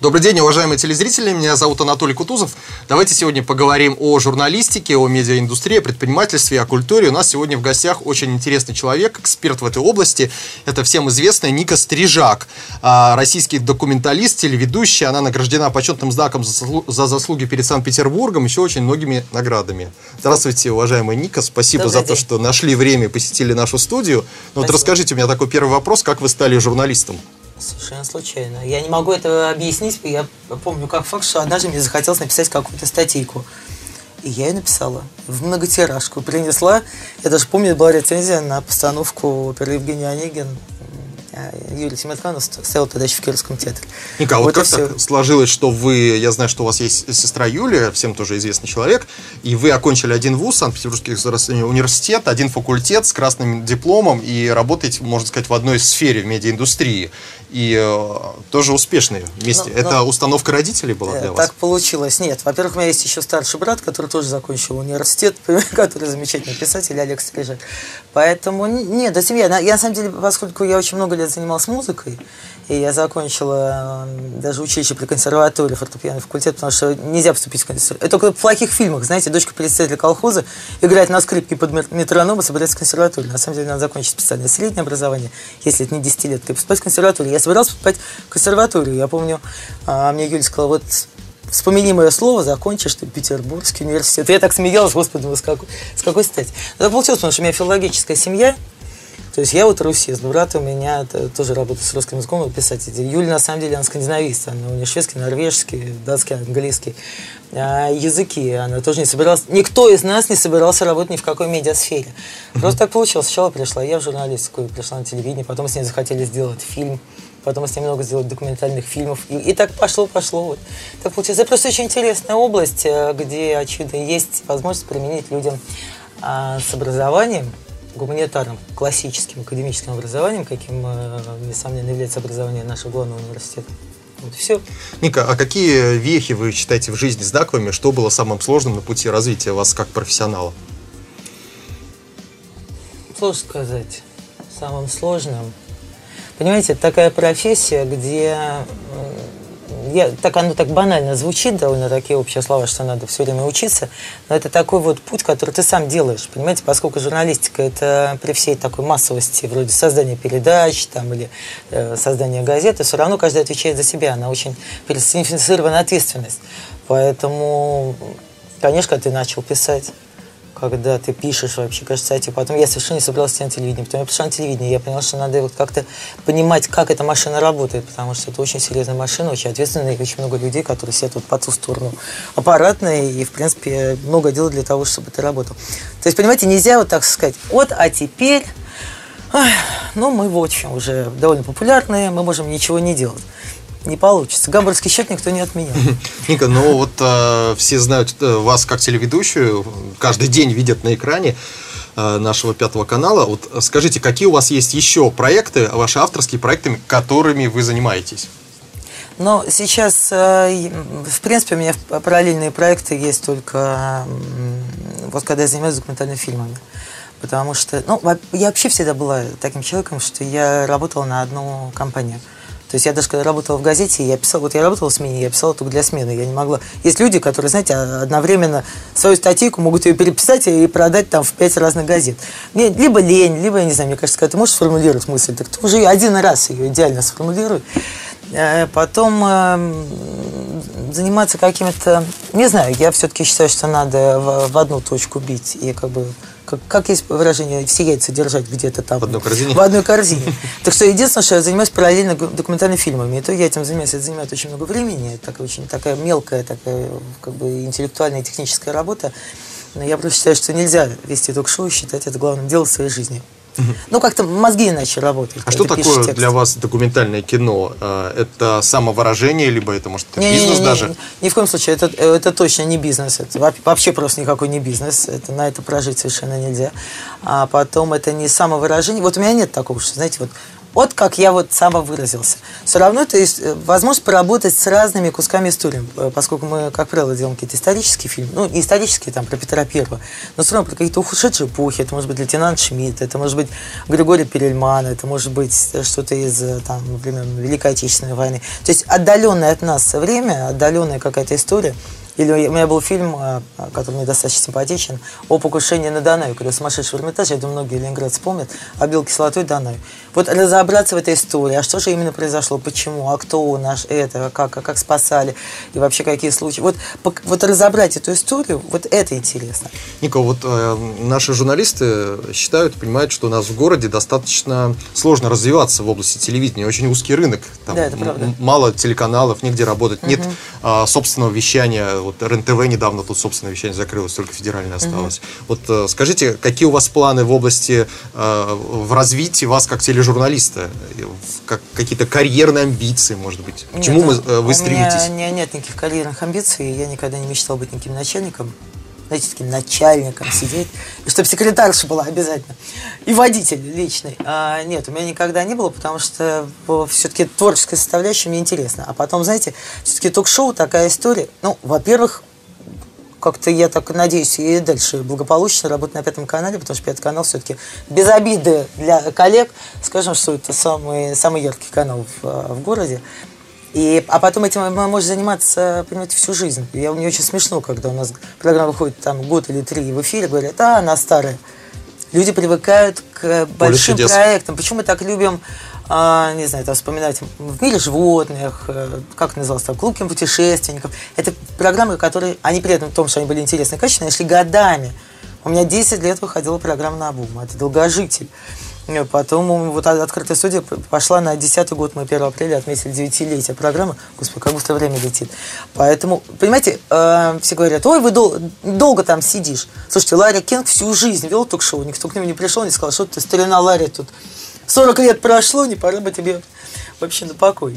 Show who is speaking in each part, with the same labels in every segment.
Speaker 1: Добрый день, уважаемые телезрители. Меня зовут Анатолий Кутузов. Давайте сегодня поговорим о журналистике, о медиаиндустрии, о предпринимательстве, о культуре. У нас сегодня в гостях очень интересный человек, эксперт в этой области. Это всем известная Ника Стрижак, а, российский документалист, телеведущий. Она награждена почетным знаком за заслуги перед Санкт-Петербургом, еще очень многими наградами. Здравствуйте, уважаемая Ника. Спасибо
Speaker 2: Добрый
Speaker 1: за то,
Speaker 2: день.
Speaker 1: что нашли время и посетили нашу студию. Ну вот расскажите, у меня такой первый вопрос. Как вы стали журналистом?
Speaker 2: Совершенно случайно. Я не могу этого объяснить. Я помню как факт, что однажды мне захотелось написать какую-то статейку. И я ее написала в многотиражку. Принесла. Я даже помню, была рецензия на постановку оперы Евгений Онегин. А, Юрий Тимирканов стоял тогда еще в Кировском театре.
Speaker 1: Ника, а вот,
Speaker 2: Вот
Speaker 1: как так сложилось, что вы, я знаю, что у вас есть сестра Юлия, всем тоже известный человек, и вы окончили один вуз, Санкт-Петербургский государственный университет, один факультет с красным дипломом, и работаете, можно сказать, в одной сфере в медиаиндустрии, и э, тоже успешные вместе.
Speaker 2: Ну,
Speaker 1: Это
Speaker 2: ну,
Speaker 1: установка родителей была
Speaker 2: Э,
Speaker 1: для вас?
Speaker 2: Так получилось. Нет, во-первых, у меня есть еще старший брат, который тоже закончил университет, который замечательный писатель, Олег Стрижак. Поэтому, нет, до семья. Я, на самом деле, поскольку я очень много лет занималась музыкой, и я закончила даже училище при консерватории, фортепианный факультет, потому что нельзя поступить в консерваторию. Это только в плохих фильмах, знаете, дочка председателя колхоза играет на скрипке под мет- метроном и собирается в консерваторию. На самом деле, надо закончить специальное среднее образование, если это не 10 лет, и поступать в консерваторию. Я собиралась поступать в консерваторию. Я помню, а, мне Юля сказала, вот Вспомини мое слово, закончишь ты Петербургский университет. Я так смеялась, господи, ну с какой, с какой стати? Так получилось, потому что у меня филологическая семья, то есть я вот русист, брат у меня тоже работает с русским языком, он писатель. Юля, на самом деле, она скандинавист, она у нее шведский, норвежский, датский, английский. А языки она тоже не собиралась, никто из нас не собирался работать ни в какой медиасфере. Просто так получилось. Сначала пришла я в журналистику, пришла на телевидение, потом с ней захотели сделать фильм, потом с ней много сделать документальных фильмов. И, и так пошло, пошло. Вот. Так получилось. Это просто очень интересная область, э, где, очевидно, есть возможность применить людям а, с образованием, гуманитарным, классическим, академическим образованием, каким, э, несомненно, является образование нашего главного университета. Вот все.
Speaker 1: Ника, а какие вехи вы считаете в жизни знаковыми? Что было самым сложным на пути развития вас как профессионала?
Speaker 2: Сложно сказать. Самым сложным. Понимаете, это такая профессия, где я, так оно так банально звучит, довольно такие общие слова, что надо все время учиться, но это такой вот путь, который ты сам делаешь, понимаете, поскольку журналистика это при всей такой массовости, вроде создания передач там, или э, создания газеты, все равно каждый отвечает за себя, она очень персонифицирована ответственность. Поэтому, конечно, ты начал писать, когда ты пишешь вообще, кажется, эти потом я совершенно не собиралась на телевидение. Потом я пришла на телевидение, я поняла, что надо вот как-то понимать, как эта машина работает, потому что это очень серьезная машина, очень ответственная, и очень много людей, которые сидят вот по ту сторону аппаратной, и, в принципе, много дел для того, чтобы это работало. То есть, понимаете, нельзя вот так сказать, вот, а теперь, ай, ну, мы, в общем, уже довольно популярные, мы можем ничего не делать. Не получится. Гамбургский счет никто не отменял.
Speaker 1: Ника, ну вот э, все знают э, вас как телеведущую, каждый день видят на экране э, нашего пятого канала. Вот скажите, какие у вас есть еще проекты, ваши авторские проекты, которыми вы занимаетесь?
Speaker 2: Но сейчас, э, в принципе, у меня параллельные проекты есть только вот когда я занимаюсь документальными фильмами. Потому что, ну, я вообще всегда была таким человеком, что я работала на одну компанию. То есть я даже когда работала в газете, я писала, вот я работала в смене, я писала только для смены, я не могла. Есть люди, которые, знаете, одновременно свою статейку могут ее переписать и продать там в пять разных газет. Мне либо лень, либо, я не знаю, мне кажется, когда ты можешь сформулировать мысль, так ты уже один раз ее идеально сформулируй. Э, Потом эм, заниматься какими-то... Не знаю, я все-таки считаю, что надо в одну точку бить. И как бы... Как, как есть выражение, все яйца держать где-то там.
Speaker 1: В одной корзине?
Speaker 2: В одной корзине. Так что единственное, что я занимаюсь параллельно документальными фильмами. И то я этим занимаюсь. Это занимает очень много времени. Это такая очень такая мелкая, такая как бы интеллектуальная и техническая работа. Но я просто считаю, что нельзя вести ток-шоу и считать это главным делом в своей жизни. Ну, как-то мозги иначе работают.
Speaker 1: А что такое
Speaker 2: текст.
Speaker 1: для вас документальное кино? Э, Это самовыражение, либо это, может, это
Speaker 2: Не, не,
Speaker 1: бизнес
Speaker 2: не, не,
Speaker 1: даже?
Speaker 2: Ни в коем случае, это, это точно не бизнес. Это во- вообще просто никакой не бизнес. Это, на это прожить совершенно нельзя. А потом это не самовыражение. Вот у меня нет такого, что, знаете, вот вот как я вот сам выразился. Все равно это э, возможность поработать с разными кусками истории, э, поскольку мы, как правило, делаем какие-то исторические фильмы, ну, исторические, там, про Петра Первого, но все равно про какие-то ушедшие эпохи, это может быть лейтенант Шмидт, это может быть Григорий Перельман, это может быть что-то из, там, например, Великой Отечественной войны. То есть отдаленное от нас время, отдаленная какая-то история – или у меня был фильм, который мне достаточно симпатичен, о покушении на Данаю, когда сумасшедший в Эрмитаже, я думаю, многие ленинградцы помнят, обил кислотой Данаю. Вот разобраться в этой истории, а что же именно произошло, почему, а кто наш это, как, как спасали, и вообще какие случаи. Вот, вот разобрать эту историю, вот это интересно.
Speaker 1: Ника, вот э, наши журналисты считают, понимают, что у нас в городе достаточно сложно развиваться в области телевидения, очень узкий рынок, там
Speaker 2: да, это правда.
Speaker 1: мало телеканалов, нигде работать, угу. нет э, собственного вещания, вот РНТВ недавно тут собственное вещание закрылось, только федеральное осталось. Угу. Вот э, скажите, какие у вас планы в области, э, в развитии вас как тележурналиста? Как, какие-то карьерные амбиции, может быть? К чему
Speaker 2: нет,
Speaker 1: вы, э, вы стремитесь?
Speaker 2: У меня нет никаких карьерных амбиций, я никогда не мечтал быть никаким начальником знаете, таким начальником сидеть, и чтобы секретарша была обязательно, и водитель личный. А, нет, у меня никогда не было, потому что все-таки творческая составляющая мне интересна. А потом, знаете, все-таки ток-шоу такая история. Ну, во-первых, как-то я так надеюсь и дальше благополучно работать на Пятом канале, потому что Пятый канал все-таки без обиды для коллег, скажем, что это самый, самый яркий канал в, в городе. И, а потом этим мы можем заниматься, понимаете, всю жизнь. Я, мне очень смешно, когда у нас программа выходит там год или три в эфире, говорят, а, она старая. Люди привыкают к большим проектам. Почему мы так любим, а, не знаю, там, вспоминать в мире животных, э, как назывался там, клуб путешественников. Это программы, которые, они при этом в том, что они были интересны и качественные, шли годами. У меня 10 лет выходила программа на бум. Это долгожитель. Потом вот открытая студия пошла на 10 год, мы 1 апреля отметили 9-летие программы. Господи, как быстро время летит. Поэтому, понимаете, э, все говорят, ой, вы дол- долго там сидишь. Слушайте, Ларри Кинг всю жизнь вел ток-шоу, никто к нему не пришел, не сказал, что ты, старина Ларри, тут 40 лет прошло, не пора бы тебе вообще на покой.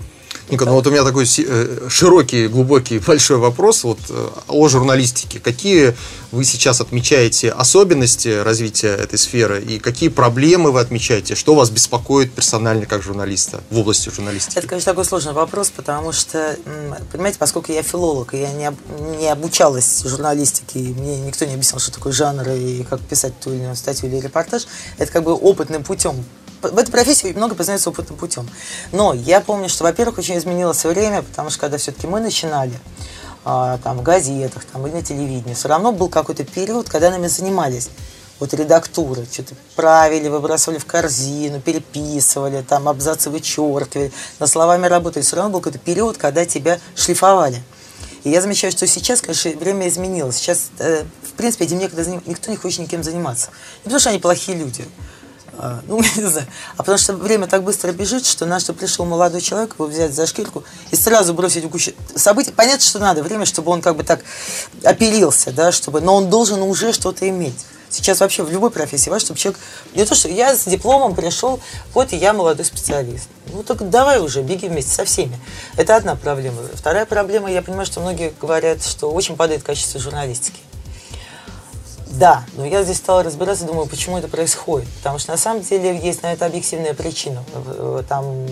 Speaker 1: Ника, ну вот у меня такой э, широкий, глубокий, большой вопрос вот э, о журналистике. Какие вы сейчас отмечаете особенности развития этой сферы и какие проблемы вы отмечаете? Что вас беспокоит персонально как журналиста в области журналистики?
Speaker 2: Это, конечно, такой сложный вопрос, потому что, понимаете, поскольку я филолог, и я не, не обучалась журналистике, и мне никто не объяснил, что такое жанр и как писать ту или иную статью или репортаж, это как бы опытным путем в этой профессии много познается опытным путем. Но я помню, что, во-первых, очень изменилось время, потому что когда все-таки мы начинали, а, там, в газетах там, или на телевидении, все равно был какой-то период, когда нами занимались вот редактуры, что-то правили, выбрасывали в корзину, переписывали, там абзацы вычеркивали, над словами работали. Все равно был какой-то период, когда тебя шлифовали. И я замечаю, что сейчас, конечно, время изменилось. Сейчас, э, в принципе, этим некогда никто не хочет никем заниматься. Не потому что они плохие люди, ну, не знаю. А потому что время так быстро бежит, что надо, чтобы пришел молодой человек, его взять за шкирку и сразу бросить в кучу событий. Понятно, что надо время, чтобы он как бы так оперился, да, чтобы, но он должен уже что-то иметь. Сейчас вообще в любой профессии важно, чтобы человек... Не то, что я с дипломом пришел, вот и я молодой специалист. Ну так давай уже, беги вместе со всеми. Это одна проблема. Вторая проблема, я понимаю, что многие говорят, что очень падает качество журналистики. Да, но я здесь стала разбираться, думаю, почему это происходит. Потому что на самом деле есть на это объективная причина. Там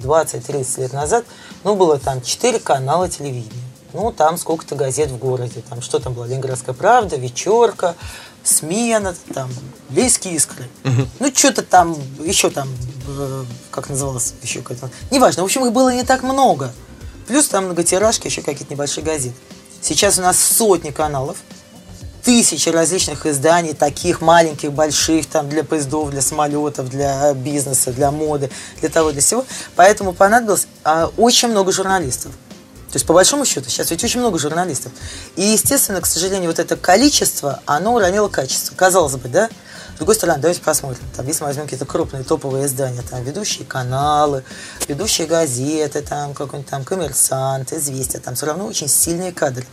Speaker 2: 20-30 лет назад, ну, было там 4 канала телевидения. Ну, там сколько-то газет в городе. Там что там было? Ленинградская правда, вечерка, смена, там, близкие искры. Угу. Ну, что-то там, еще там, э, как называлось, еще как-то. Неважно. В общем, их было не так много. Плюс там многотиражки, еще какие-то небольшие газеты. Сейчас у нас сотни каналов тысячи различных изданий, таких маленьких, больших, там, для поездов, для самолетов, для бизнеса, для моды, для того, для всего. Поэтому понадобилось а, очень много журналистов. То есть, по большому счету, сейчас ведь очень много журналистов. И, естественно, к сожалению, вот это количество, оно уронило качество. Казалось бы, да? С другой стороны, давайте посмотрим. Там, если мы возьмем какие-то крупные топовые издания, там, ведущие каналы, ведущие газеты, там, какой-нибудь там коммерсант, известия, там все равно очень сильные кадры.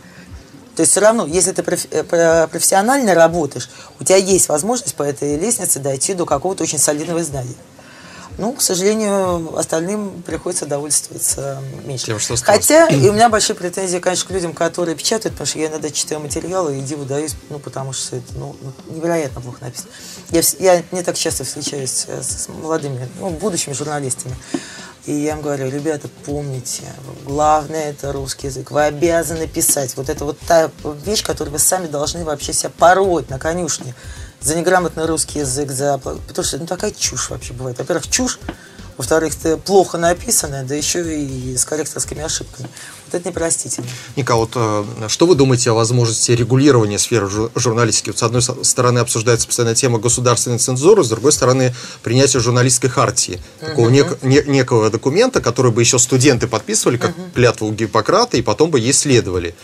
Speaker 2: То есть все равно, если ты э, профессионально работаешь, у тебя есть возможность по этой лестнице дойти до какого-то очень солидного издания. Ну, к сожалению, остальным приходится довольствоваться меньше.
Speaker 1: Тем, что
Speaker 2: Хотя, и у меня большие претензии, конечно, к людям, которые печатают, потому что я иногда читаю материалы и диву даюсь, ну, потому что это ну, ну невероятно плохо написано. Я, я не так часто встречаюсь э, с молодыми, ну, будущими журналистами. И я им говорю, ребята, помните, главное это русский язык. Вы обязаны писать. Вот это вот та вещь, которую вы сами должны вообще себя пороть на конюшне за неграмотный русский язык, за... потому что ну, такая чушь вообще бывает. Во-первых, чушь, во-вторых, плохо написанное, да еще и с корректорскими ошибками. Вот это непростительно.
Speaker 1: Ника, вот э, что вы думаете о возможности регулирования сферы журналистики? Вот с одной стороны обсуждается постоянно тема государственной цензуры, с другой стороны принятие журналистской хартии, такого нек- не- некого документа, который бы еще студенты подписывали, как угу. клятву Гиппократа, и потом бы ей следовали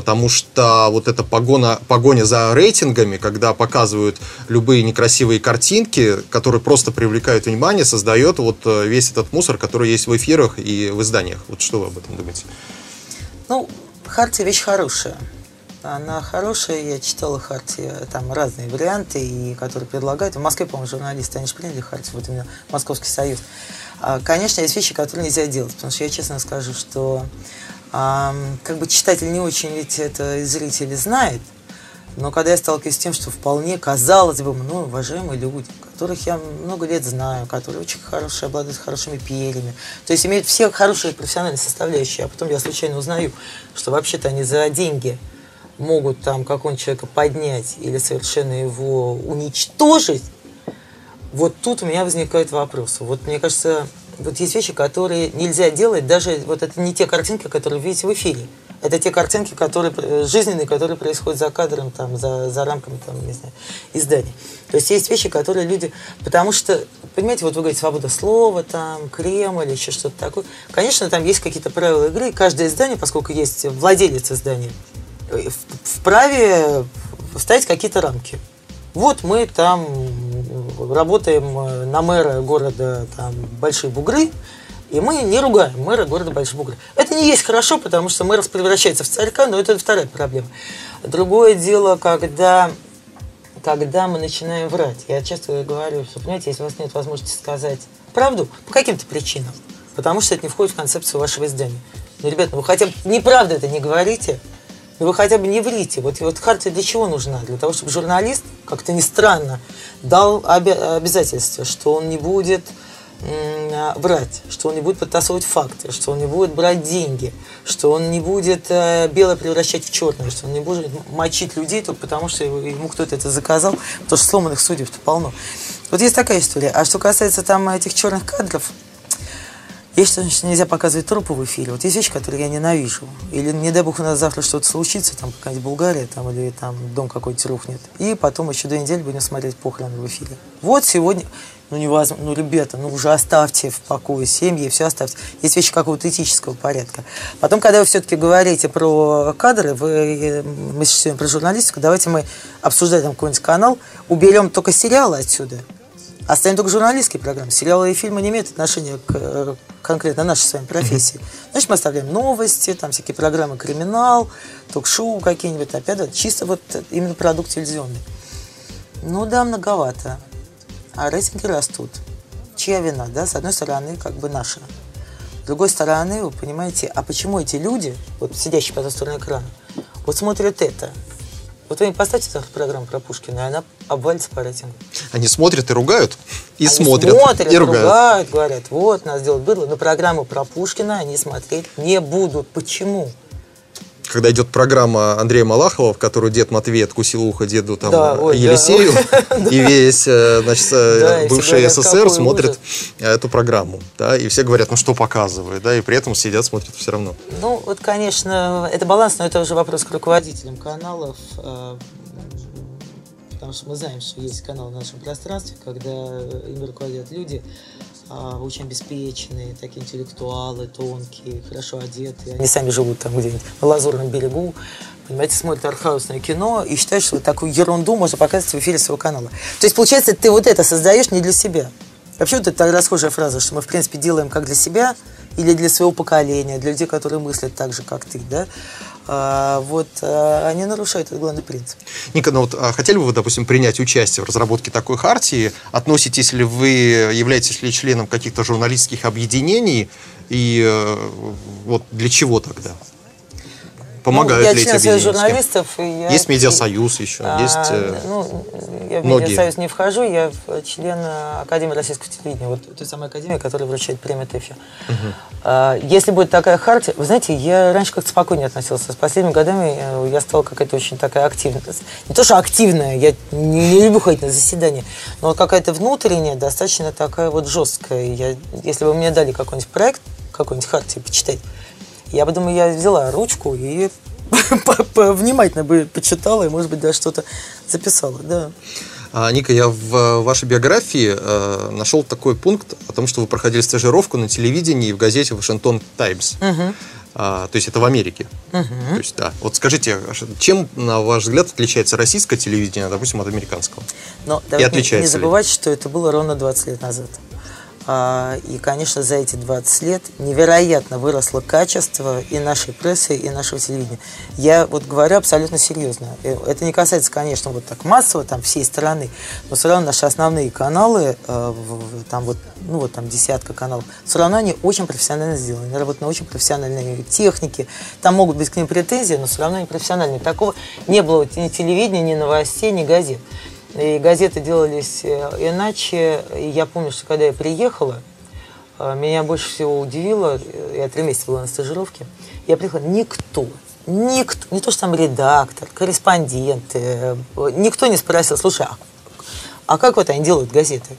Speaker 1: потому что вот эта погоня, погоня за рейтингами, когда показывают любые некрасивые картинки, которые просто привлекают внимание, создает вот э, весь этот мусор, который есть в эфирах и в изданиях. Вот что вы об этом думаете?
Speaker 2: Ну, Хартия вещь хорошая. Она хорошая, я читала Хартии, там разные варианты, и которые предлагают. В Москве, по-моему, журналисты, они же приняли Хартию, вот именно Московский союз. А, конечно, есть вещи, которые нельзя делать, потому что я честно скажу, что а, как бы читатель не очень ведь это и зрители знает, но когда я сталкиваюсь с тем, что вполне, казалось бы, ну, уважаемые люди, которых я много лет знаю, которые очень хорошие, обладают хорошими перьями, то есть имеют все хорошие профессиональные составляющие, а потом я случайно узнаю, что вообще-то они за деньги могут там какого-нибудь человека поднять или совершенно его уничтожить, вот тут у меня возникает вопрос. Вот мне кажется, вот есть вещи, которые нельзя делать, даже вот это не те картинки, которые вы видите в эфире. Это те картинки, которые жизненные, которые происходят за кадром, там, за, за рамками, там, не знаю, изданий. То есть есть вещи, которые люди... Потому что, понимаете, вот вы говорите, свобода слова, там, Кремль или еще что-то такое. Конечно, там есть какие-то правила игры. Каждое издание, поскольку есть владелец издания, вправе ставить какие-то рамки. Вот мы там работаем э, на мэра города там, Большие Бугры, и мы не ругаем мэра города Большие Бугры. Это не есть хорошо, потому что мэр превращается в царька, но это вторая проблема. Другое дело, когда, когда мы начинаем врать. Я часто говорю, что, понимаете, если у вас нет возможности сказать правду, по каким-то причинам, потому что это не входит в концепцию вашего издания. Ну, ребята, ну вы хотя бы неправду это не говорите, но ну, вы хотя бы не врите. Вот, вот хартия для чего нужна? Для того, чтобы журналист, как-то не странно, дал обязательство, что он не будет врать, что он не будет подтасовывать факты, что он не будет брать деньги, что он не будет э, белое превращать в черное, что он не будет мочить людей только потому, что ему кто-то это заказал, потому что сломанных судеб-то полно. Вот есть такая история. А что касается там этих черных кадров, есть, что нельзя показывать трупы в эфире. Вот есть вещи, которые я ненавижу. Или, не дай бог, у нас завтра что-то случится, там какая-нибудь Булгария, там, или там дом какой-то рухнет. И потом еще две недели будем смотреть похороны в эфире. Вот сегодня, ну невозможно, ну ребята, ну уже оставьте в покое семьи, все оставьте. Есть вещи какого-то этического порядка. Потом, когда вы все-таки говорите про кадры, вы, мы сейчас про журналистику, давайте мы обсуждаем какой-нибудь канал, уберем только сериалы отсюда, Оставим только журналистские программы. Сериалы и фильмы не имеют отношения к э, конкретно нашей с вами профессии. Значит, мы оставляем новости, там всякие программы «Криминал», ток-шоу какие-нибудь. Опять да, чисто вот именно продукт телевизионный. Ну да, многовато. А рейтинги растут. Чья вина, да? С одной стороны, как бы наша. С другой стороны, вы понимаете, а почему эти люди, вот сидящие по ту сторону экрана, вот смотрят это, вот вы поставьте программу про Пушкина, и она обвалится по рейтингу.
Speaker 1: Они смотрят и ругают, и
Speaker 2: они
Speaker 1: смотрят,
Speaker 2: смотрят
Speaker 1: и ругают.
Speaker 2: ругают. Говорят, вот, нас делают быдло, но программу про Пушкина они смотреть не будут. Почему?
Speaker 1: Когда идет программа Андрея Малахова, в которую дед Матвей откусил ухо деду там, да, ой, Елисею, да. и весь э, значит, э, да, бывший СССР смотрит ужас. эту программу. Да, и все говорят, ну что показывает, да, и при этом сидят, смотрят все равно.
Speaker 2: Ну, вот, конечно, это баланс, но это уже вопрос к руководителям каналов, э, потому что мы знаем, что есть канал в нашем пространстве, когда им руководят люди, очень обеспеченные, такие интеллектуалы, тонкие, хорошо одетые. Они сами живут там где-нибудь на Лазурном берегу, понимаете, смотрят артхаусное кино и считают, что такую ерунду можно показывать в эфире своего канала. То есть, получается, ты вот это создаешь не для себя. Вообще вот это расхожая фраза, что мы, в принципе, делаем как для себя или для своего поколения, для людей, которые мыслят так же, как ты, да. А, вот, а, они нарушают этот главный принцип.
Speaker 1: Ника, ну вот а хотели бы вы, допустим, принять участие в разработке такой хартии? Относитесь ли вы, являетесь ли членом каких-то журналистских объединений? И э, вот для чего тогда? Помогают
Speaker 2: ну, я
Speaker 1: ли эти
Speaker 2: член Союза
Speaker 1: объединения?
Speaker 2: журналистов. и я-
Speaker 1: Есть медиасоюз еще,
Speaker 2: А,
Speaker 1: есть... э,
Speaker 2: ну, я в
Speaker 1: многие.
Speaker 2: Медиасоюз не вхожу, я в- член э, Академии российского телевидения, вот той самой Академии, которая вручает премию ТЭФИ. А, Если будет такая хартия, вы знаете, я раньше как-то спокойнее относился. С последними годами э, я стала какая-то очень такая активная. Не то, что активная, я не, не люблю ходить на заседания, но вот какая-то внутренняя, достаточно такая вот жесткая. Я, если бы мне дали какой-нибудь проект, какой-нибудь хартии почитать, я бы, думаю, я взяла ручку и внимательно бы почитала и, может быть, даже что-то записала, да.
Speaker 1: А, Ника, я в э, вашей биографии э, нашел такой пункт о том, что вы проходили стажировку на телевидении и в газете «Вашингтон Таймс». А, то есть это в Америке. То есть, да. Вот скажите, а чем, на ваш взгляд, отличается российское телевидение, допустим, от американского?
Speaker 2: Но давайте не- не
Speaker 1: отличается ли?
Speaker 2: забывать, что это было ровно 20 лет назад. А, И, конечно, за эти 20 лет невероятно выросло качество и нашей прессы, и нашего телевидения. Я вот говорю абсолютно серьезно. Э, Это не касается, конечно, вот так массово там всей страны, но все равно наши основные каналы, э, там вот, ну вот там десятка каналов, все равно они очень профессионально сделаны. Они работают на очень профессиональной технике. Там могут быть к ним претензии, но все равно они профессиональные. Такого не было ни телевидения, ни новостей, ни газет. И газеты делались э, иначе. И я помню, что когда я приехала, э, меня больше всего удивило, э, я три месяца была на стажировке, я приехала, никто, никто, не то что там редактор, корреспондент, никто не спросил, слушай, а, а как вот они делают газеты?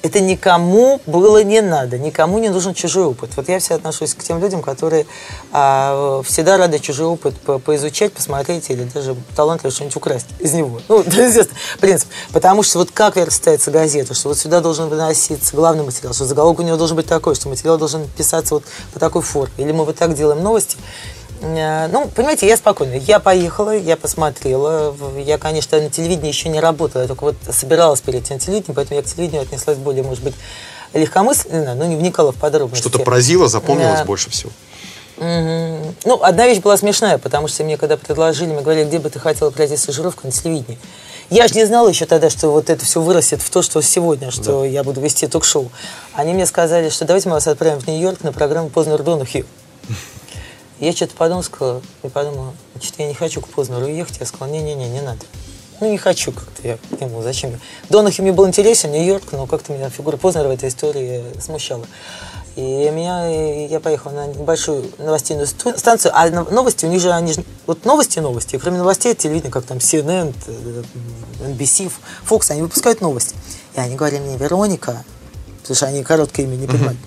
Speaker 2: Это никому было не надо, никому не нужен чужой опыт. Вот я все отношусь к тем людям, которые а, всегда рады чужой опыт по- поизучать, посмотреть или даже талантливо что-нибудь украсть из него. Ну, естественно, принцип. Потому что вот как верстается газета, что вот сюда должен выноситься главный материал, что заголовок у него должен быть такой, что материал должен писаться вот по такой форме. Или мы вот так делаем новости. Э, Ну, понимаете, я спокойно. Я поехала, я посмотрела. Я, конечно, на телевидении еще не работала, я только вот собиралась перейти на телевидение, поэтому я к телевидению отнеслась более, может быть, легкомысленно, но не вникала в подробности.
Speaker 1: Что-то поразило, запомнилось
Speaker 2: Да.
Speaker 1: больше всего?
Speaker 2: Мгм. Ну, одна вещь была смешная, потому что мне когда предложили, мне говорили, где бы ты хотела пройти стажировку на телевидении. Я же не знала еще тогда, что вот это все вырастет в то, что сегодня, что я буду вести ток-шоу. Они мне сказали, что давайте мы вас отправим в Нью-Йорк на программу Познер Донахью. Я что-то подумала, сказала, и подумала, значит, я не хочу к Познеру ехать. Я сказала, не-не-не, не надо. Ну, не хочу как-то. Я к нему, зачем я? Донахью мне был интересен, Нью-Йорк, но как-то меня фигура Познера в этой истории смущала. И меня, я поехала на небольшую новостейную сту- станцию, а но- новости у них же, они же, вот новости, новости, кроме новостей, телевидение, как там CNN, NBC, Fox, они выпускают новости. И они говорили мне, Вероника, потому что они короткое имя не понимают,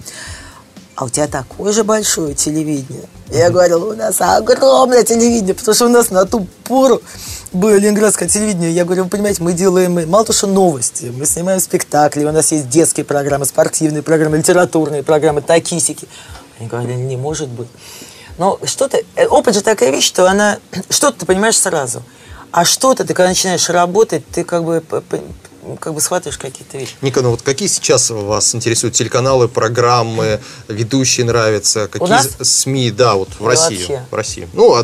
Speaker 2: а у тебя такое же большое телевидение. Я говорила, у нас огромное телевидение, потому что у нас на ту пору было ленинградское телевидение. Я говорю, вы понимаете, мы делаем мало то, что новости, мы снимаем спектакли, у нас есть детские программы, спортивные программы, литературные программы, такисики. Они говорили, не может быть. Но что-то, э, опыт же такая вещь, что она, что-то ты понимаешь сразу, а что-то ты, когда начинаешь работать, ты как бы, как бы схватываешь какие-то вещи.
Speaker 1: Ника, ну вот какие сейчас вас интересуют телеканалы, программы, ведущие нравятся? Какие? СМИ, да, вот в России?
Speaker 2: вообще.
Speaker 1: В России. Ну, а,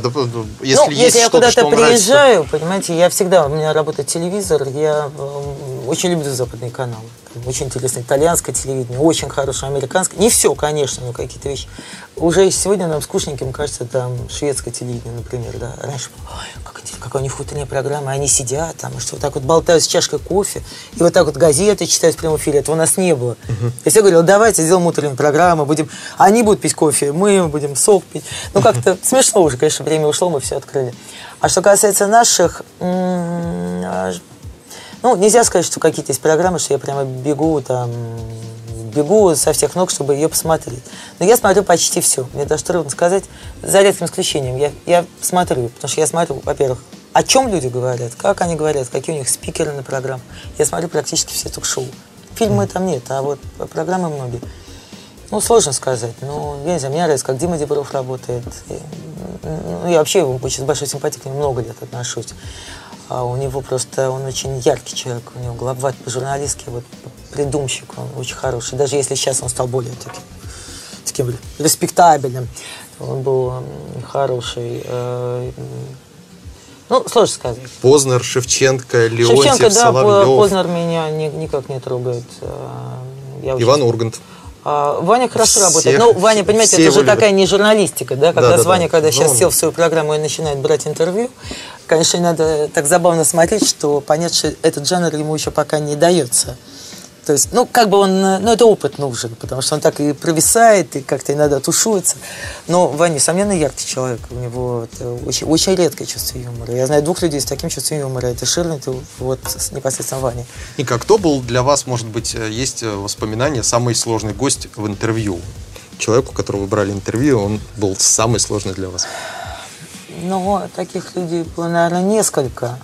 Speaker 1: если
Speaker 2: ну,
Speaker 1: есть
Speaker 2: если я куда-то
Speaker 1: вам нравится,
Speaker 2: приезжаю, понимаете, я всегда, у меня работает телевизор, я эм, очень люблю западные каналы. Очень интересно итальянское телевидение, очень хорошее американское. Не все, конечно, но какие-то вещи. Уже сегодня нам скучненьким кажется там шведское телевидение, например, да. Раньше «Ой, как какая у них утренняя программа, они сидят там, и что вот так вот болтают с чашкой кофе, и вот так вот газеты читают в прямом эфире. Этого у нас не было. Я всегда говорила, давайте сделаем утреннюю программу, будем... Они будут пить кофе, мы будем сок пить. Ну, как-то смешно уже, конечно, время ушло, мы все открыли. А что касается наших... ну, нельзя сказать, что какие-то есть программы, что я прямо бегу там, бегу со всех ног, чтобы ее посмотреть. Но я смотрю почти все. Мне даже трудно сказать, за редким исключением. Я, я смотрю, потому что я смотрю, во-первых, о чем люди говорят, как они говорят, какие у них спикеры на программу. Я смотрю практически все ток-шоу. Фильмы там нет, а вот программы многие. Ну, сложно сказать. Ну, я не знаю, мне нравится, как Дима Дебров работает. Ну, я вообще его очень с большой симпатией к нему много лет отношусь. А у него просто, он очень яркий человек, у него глават по-журналистски, вот придумщик, он очень хороший. Даже если сейчас он стал более таким таким респектабельным. Он был хороший. Э, ну, сложно сказать.
Speaker 1: Познер, Шевченко, Леонтьев,
Speaker 2: Шевченко, да,
Speaker 1: Соловьев.
Speaker 2: Познер меня ни, никак не трогает. Э, я очень-
Speaker 1: Иван Ургант.
Speaker 2: А, Ваня хорошо
Speaker 1: Всех-
Speaker 2: работает. Ну, Ваня, понимаете, это уже
Speaker 1: любят.
Speaker 2: такая не журналистика, да? Когда
Speaker 1: Да, да,
Speaker 2: с Ваней,
Speaker 1: да.
Speaker 2: когда
Speaker 1: Ну,
Speaker 2: сейчас
Speaker 1: он-
Speaker 2: сел в свою программу и начинает брать интервью, конечно, надо так забавно смотреть, что понять, что этот жанр ему еще пока не дается. То есть, ну, как бы он, ну, это опыт нужен, потому что он так и провисает, и как-то иногда тушуется. Но Ваня, несомненно, яркий человек. У него э, очень, очень редкое чувство юмора. Я знаю двух людей с таким чувством юмора. Это Ширлин и вот непосредственно Ваня.
Speaker 1: Ника, кто был для вас, может быть, э, есть э, воспоминания, самый сложный гость в интервью? Человеку, которого вы брали интервью, он был самый сложный для вас.
Speaker 2: Ну, таких людей было, наверное, несколько.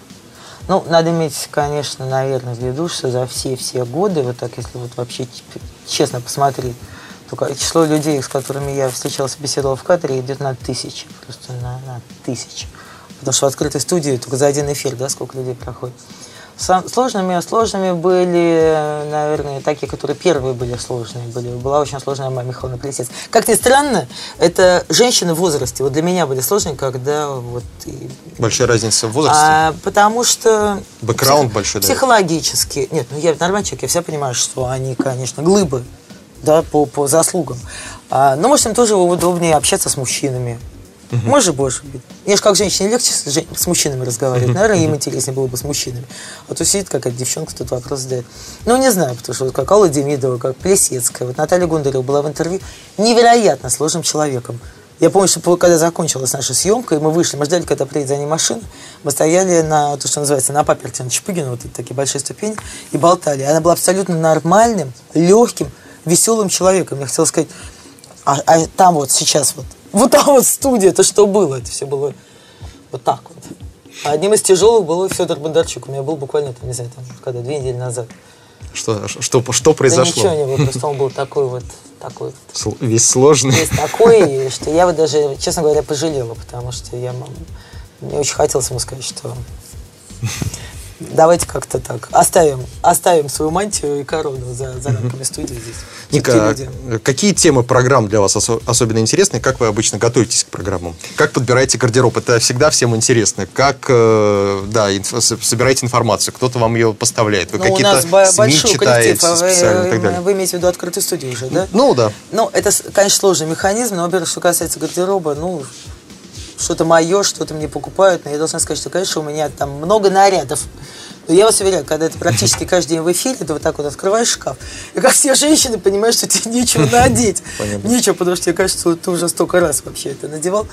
Speaker 2: Ну, надо иметь, конечно, наверное, в виду, что за все-все годы, вот так, если вот вообще честно посмотреть, только число людей, с которыми я встречался, беседовал в кадре, идет на тысячи, просто на, на тысячи. Потому что в открытой студии только за один эфир, да, сколько людей проходит. Сложными, сложными были, наверное, такие, которые первые были сложные. Были. Была очень сложная Майя Михайловна Плесец. Как ни странно, это женщины в возрасте. Вот для меня были сложные, когда вот... и-
Speaker 1: Большая разница в возрасте.
Speaker 2: а, потому что...
Speaker 1: Бэкграунд большой, да?
Speaker 2: Психологически. Нет, ну я нормальный человек, я вся понимаю, что они, конечно, глыбы, да, по, по заслугам. А, но, может, им тоже удобнее общаться с мужчинами. Может, может быть. Мне же как женщине легче с, жен- с мужчинами разговаривать. Наверное, им интереснее было бы с мужчинами. А то сидит какая-то девчонка, тут вопрос задает. Ну, не знаю, потому что вот как Алла Демидова, как Плесецкая, вот Наталья Гундарева была в интервью невероятно сложным человеком. Я помню, что когда закончилась наша съемка, и мы вышли, мы ждали, когда приедет за ней машина, мы стояли на, то, что называется, на паперте, на Чапыгина, вот такие большие ступени, и болтали. Она была абсолютно нормальным, легким, веселым человеком. Я хотела сказать, а, а там вот сейчас вот, вот там вот студия, это что было? Это все было вот так вот. А одним из тяжелых был Федор Бондарчук. У меня был буквально, там, не знаю, там, когда, две недели назад.
Speaker 1: Что, что, что
Speaker 2: Да
Speaker 1: произошло?
Speaker 2: ничего не было, просто он был такой вот, такой вот
Speaker 1: Сл- Весь сложный.
Speaker 2: есть такой, что я вот даже, честно говоря, пожалела, потому что я, мне очень хотелось ему сказать, что давайте как-то так, оставим, оставим свою мантию и корону за, за рамками студии здесь.
Speaker 1: Ника, а
Speaker 2: люди.
Speaker 1: какие темы программ для вас осо- особенно интересны? Как вы обычно готовитесь к программам? Как подбираете гардероб? Это всегда всем интересно. Как, э, да, инф- собираете информацию? Кто-то вам ее поставляет? Вы
Speaker 2: Ну, у
Speaker 1: какие-то
Speaker 2: нас бо-
Speaker 1: СМИ
Speaker 2: большой
Speaker 1: читаете
Speaker 2: коллектив, а вы,
Speaker 1: специально и так далее?
Speaker 2: вы имеете в виду открытую студию уже, да?
Speaker 1: Ну, да.
Speaker 2: Ну, это, конечно, сложный механизм, но, во-первых, что касается гардероба, ну, что-то мое, что-то мне покупают, но я должна сказать, что, конечно, у меня там много нарядов. Но я вас уверяю, когда это практически каждый день в эфире, ты вот так вот открываешь шкаф, и как все женщины понимаешь, что тебе нечего надеть.
Speaker 1: Понятно.
Speaker 2: Нечего, потому что тебе кажется, ты уже столько раз вообще это надевал.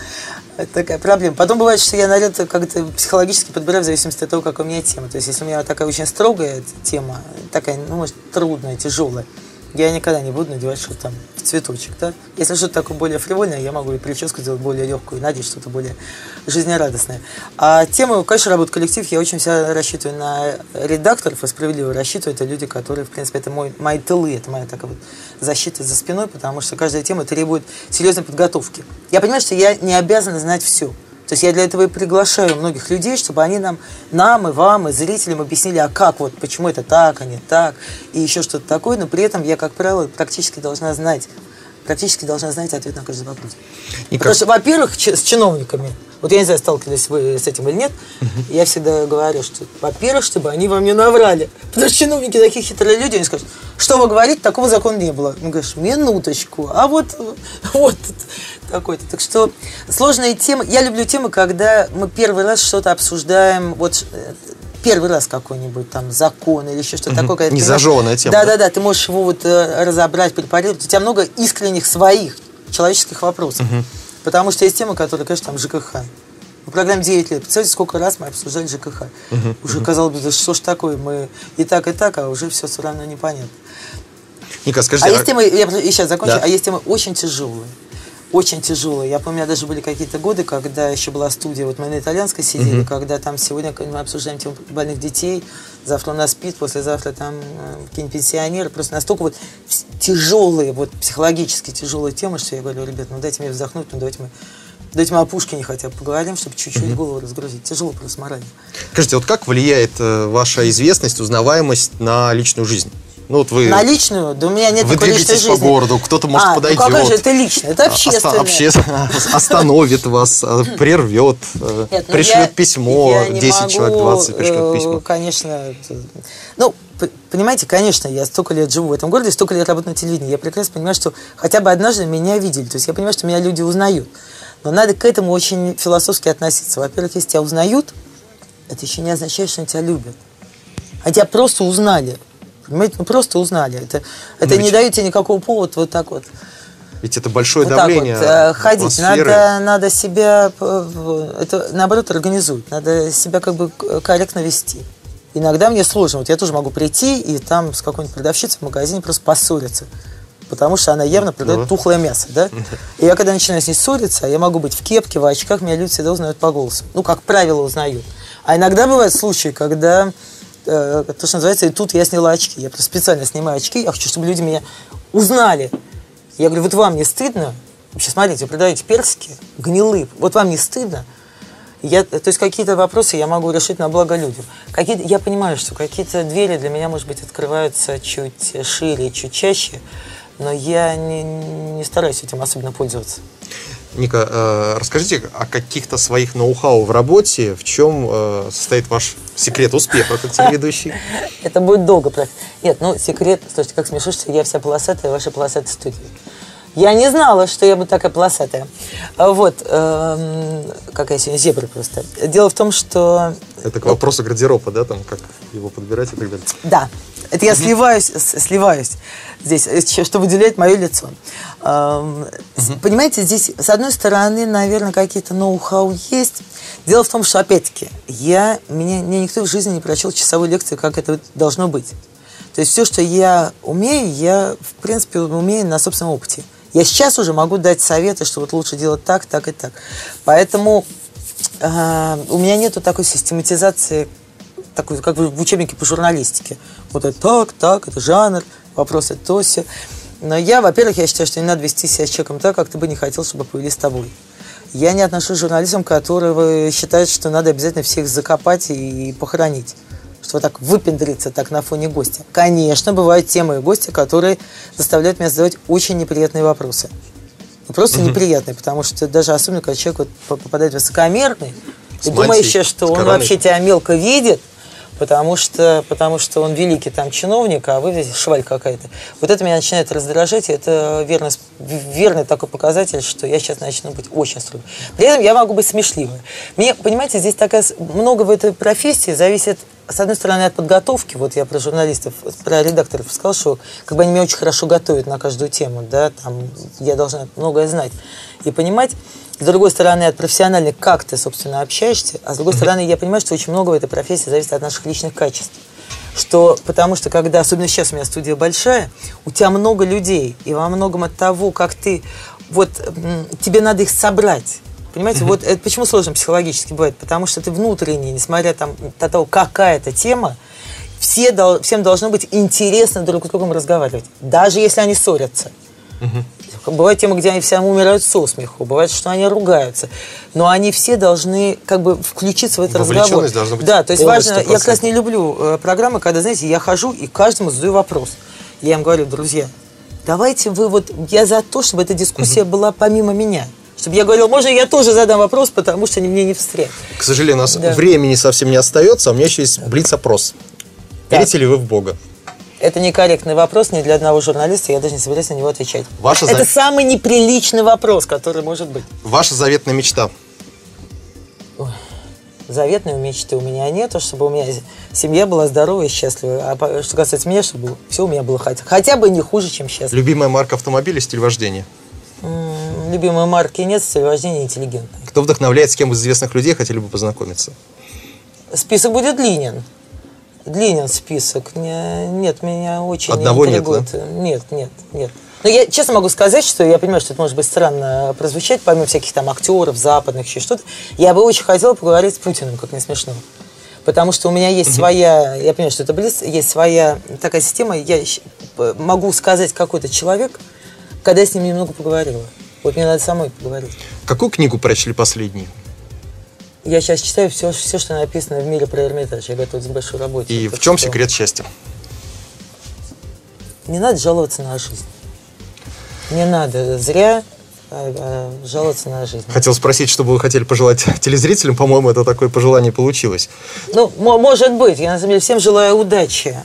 Speaker 2: Это такая проблема. Потом бывает, что я наряд как-то психологически подбираю в зависимости от того, какая у меня тема. То есть, если у меня такая очень строгая тема, такая, ну, может, трудная, тяжелая, я никогда не буду надевать что-то там в цветочек, да. Если что-то такое более фривольное, я могу и прическу сделать более легкую, и надеть что-то более жизнерадостное. А тема, конечно, работает коллектив, я очень всегда рассчитываю на редакторов, и справедливо рассчитываю, это люди, которые, в принципе, это мой, мои тылы, это моя такая вот защита за спиной, потому что каждая тема требует серьезной подготовки. Я понимаю, что я не обязана знать все. То есть я для этого и приглашаю многих людей, чтобы они нам, нам и вам, и зрителям объяснили, а как вот, почему это так, а не так, и еще что-то такое, но при этом я, как правило, практически должна знать, практически должна знать ответ на каждый вопрос.
Speaker 1: И
Speaker 2: Потому
Speaker 1: как-
Speaker 2: что, во-первых, с чиновниками, вот я не знаю, сталкивались вы с этим или нет, я всегда говорю, что, во-первых, чтобы они вам не наврали. Потому что чиновники такие хитрые люди, они скажут, что вы говорите, такого закона не было. Ну, говоришь, минуточку, а вот, вот такой-то. Так что сложные темы. Я люблю темы, когда мы первый раз что-то обсуждаем, вот э, первый раз какой-нибудь там закон или еще что-то такое. когда
Speaker 1: Не зажеванная тема, да?
Speaker 2: Да-да-да, ты можешь его вот э, разобрать, препарировать. У тебя много искренних своих человеческих вопросов. Потому что есть темы, которые, конечно, там ЖКХ. В программе 9 лет. Представляете, сколько раз мы обсуждали ЖКХ. Уже казалось бы, да что ж такое, мы и так, и так, а уже все все равно непонятно.
Speaker 1: Ника,
Speaker 2: А
Speaker 1: скажите,
Speaker 2: есть темы, я и сейчас закончу,
Speaker 1: Да.
Speaker 2: а есть темы очень тяжелые. Очень тяжелые. Я помню, у меня даже были какие-то годы, когда еще была студия, вот мы на итальянской сидели, когда там сегодня мы обсуждаем тему больных детей, завтра у нас СПИД, послезавтра там э, какие-нибудь пенсионеры. Просто настолько вот тяжелые, вот психологически тяжелые темы, что я говорю, ребят, ну дайте мне вздохнуть, ну давайте мы Давайте мы о Пушкине хотя бы поговорим, чтобы чуть-чуть голову разгрузить. Тяжело просто морально.
Speaker 1: скажите, вот как влияет э, ваша известность, узнаваемость на личную жизнь? Ну вот вы...
Speaker 2: На личную? Да у меня нет
Speaker 1: Вы
Speaker 2: такой личной
Speaker 1: двигаетесь по
Speaker 2: жизни.
Speaker 1: городу, кто-то, может,
Speaker 2: а,
Speaker 1: подойдет.
Speaker 2: Ну какая же это личное? Это
Speaker 1: Оста-
Speaker 2: общественное.
Speaker 1: общественно- остановит вас, э, прервет, э,
Speaker 2: Нет, ну
Speaker 1: пришлет
Speaker 2: я-
Speaker 1: письмо,
Speaker 2: я не
Speaker 1: 10 человек,
Speaker 2: могу,
Speaker 1: 20 пришлет
Speaker 2: э,
Speaker 1: письмо.
Speaker 2: Конечно. Ну, понимаете, конечно, я столько лет живу в этом городе, столько лет работаю на телевидении. Я прекрасно понимаю, что хотя бы однажды меня видели. То есть я понимаю, что меня люди узнают. Но надо к этому очень философски относиться. Во-первых, если тебя узнают, это еще не означает, что тебя любят. А тебя просто узнали. Понимаете, ну просто узнали. Это, это не
Speaker 1: ведь-
Speaker 2: дает тебе никакого повода вот так вот
Speaker 1: Ведь это большое
Speaker 2: вот
Speaker 1: давление
Speaker 2: так вот э, ходить. Надо, надо себя, э, это наоборот организует. Надо себя как бы корректно вести. Иногда мне сложно. Вот я тоже могу прийти и там с какой-нибудь продавщицей в магазине просто поссориться. Потому что она явно продает
Speaker 1: Ну.
Speaker 2: тухлое мясо, да? И я когда начинаю с ней ссориться, я могу быть в кепке, в очках, меня люди всегда узнают по голосу. Ну, как правило, узнают. А иногда бывают случаи, когда э, то, что называется, и тут я сняла очки. Я просто специально снимаю очки, я хочу, чтобы люди меня узнали. Я говорю, вот вам не стыдно? Вообще, смотрите, вы продаете персики гнилые. Вот вам не стыдно? Я, то есть какие-то вопросы я могу решить на благо людям. Какие я понимаю, что какие-то двери для меня, может быть, открываются чуть шире, чуть чаще, но я не, не стараюсь этим особенно пользоваться.
Speaker 1: Ника, э, расскажите о каких-то своих ноу-хау в работе, в чем э, состоит ваш секрет успеха как телеведущий?
Speaker 2: Это будет долго. Нет, ну, секрет, слушайте, как что я вся полосатая в вашей полосатой студии. Я не знала, что я буду такая полосатая. А Вот, эм, какая сегодня зебра просто. Дело в том, что
Speaker 1: Это к вопросу гардероба, да, там, как его подбирать и так далее.
Speaker 2: Да, это я сливаюсь, сливаюсь здесь, э, что выделяет мое лицо. Эм, с- Понимаете, здесь, с одной стороны, наверное, какие-то ноу-хау есть. Дело в том, что, опять-таки, я, меня, мне никто в жизни не прочел часовой лекции, как это должно быть. То есть все, что я умею, я, в принципе, умею на собственном опыте. Я сейчас уже могу дать советы, что вот лучше делать так, так и так. Поэтому э, у меня нету такой систематизации такой, как в учебнике по журналистике. Вот это так, так, это жанр, вопросы то. Но я, во-первых, я считаю, что не надо вести себя с человеком так, как ты бы не хотел, чтобы повели с тобой. Я не отношусь к журналистам, которые считают, что надо обязательно всех закопать и похоронить. Что вот так выпендриться так на фоне гостя. Конечно, бывают темы и гости, которые заставляют меня задавать очень неприятные вопросы. Ну, Просто неприятные, потому что даже особенно, когда человек вот по- попадает высокомерный,
Speaker 1: С
Speaker 2: и
Speaker 1: мантией,
Speaker 2: думающий, что он вообще тебя мелко видит, потому что, потому что он великий там чиновник, а вы здесь шваль какая-то. Вот это меня начинает раздражать, и это верный, верный такой показатель, что я сейчас начну быть очень строгой. При этом я могу быть смешливой. Мне, понимаете, здесь такая, много в этой профессии зависит, с одной стороны, от подготовки. Вот я про журналистов, про редакторов сказал, что как бы они меня очень хорошо готовят на каждую тему, да, там я должна многое знать и понимать. С другой стороны, от профессиональной, как ты, собственно, общаешься, а с другой стороны, я понимаю, что очень много в этой профессии зависит от наших личных качеств. Что, потому что, когда, особенно сейчас у меня студия большая, у тебя много людей, и во многом от того, как ты, вот, тебе надо их собрать. Понимаете, вот это почему сложно психологически бывает? Потому что ты внутренне, несмотря там, на то, какая это тема, все, всем должно быть интересно друг с другом разговаривать, даже если они ссорятся. Бывают темы, где они все умирают со смеху, бывает, что они ругаются. Но они все должны как бы включиться в этот разговор.
Speaker 1: Должна быть
Speaker 2: Да, то есть важно, я как раз не люблю э, программы, когда, знаете, я хожу и каждому задаю вопрос. Я им говорю, друзья, давайте вы вот, я за то, чтобы эта дискуссия была помимо меня. Чтобы я говорил, можно я тоже задам вопрос, потому что они мне не встряют.
Speaker 1: К сожалению, у нас
Speaker 2: Да.
Speaker 1: времени совсем не остается, а у меня еще есть блиц-опрос. Верите ли вы в Бога?
Speaker 2: Это некорректный вопрос ни для одного журналиста, я даже не собираюсь на него отвечать.
Speaker 1: Ваша
Speaker 2: Это
Speaker 1: за-
Speaker 2: самый неприличный вопрос, который может быть.
Speaker 1: Ваша заветная мечта?
Speaker 2: Заветной мечты у меня нету, чтобы у меня семья была здоровая и счастливая. А что касается меня, чтобы все у меня было хотя, хотя бы не хуже, чем сейчас.
Speaker 1: Любимая марка автомобиля, стиль вождения?
Speaker 2: М, Любимой марки нет, стиль вождения интеллигентный.
Speaker 1: Кто вдохновляет, с кем из известных людей хотели бы познакомиться?
Speaker 2: Список будет длинен. Длинен список. Не- Нет, меня очень
Speaker 1: Одного нет,
Speaker 2: интригует. Нет, нет, нет. Но я честно могу сказать, что я понимаю, что это может быть странно прозвучать, помимо всяких там актеров западных, еще что-то. Я бы очень хотела поговорить с Путиным, как не смешно. Потому что у меня есть своя, я понимаю, что это близ, есть своя такая система, я могу сказать какой-то человек, когда я с ним немного поговорила. Вот мне надо самой поговорить.
Speaker 1: Какую книгу прочли последней?
Speaker 2: Я сейчас читаю все, все, что написано в мире про Эрмитаж. Я готовлюсь к большой работе.
Speaker 1: И в чем
Speaker 2: что-
Speaker 1: секрет счастья?
Speaker 2: не надо жаловаться на жизнь. Не надо зря а, а, жаловаться на жизнь.
Speaker 1: Хотел спросить, что бы вы хотели пожелать телезрителям. По-моему, это такое пожелание получилось.
Speaker 2: Ну, может быть. Я, на самом деле, всем желаю удачи.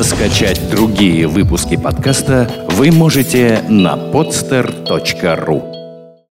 Speaker 3: Скачать другие выпуски подкаста вы можете на podster.ru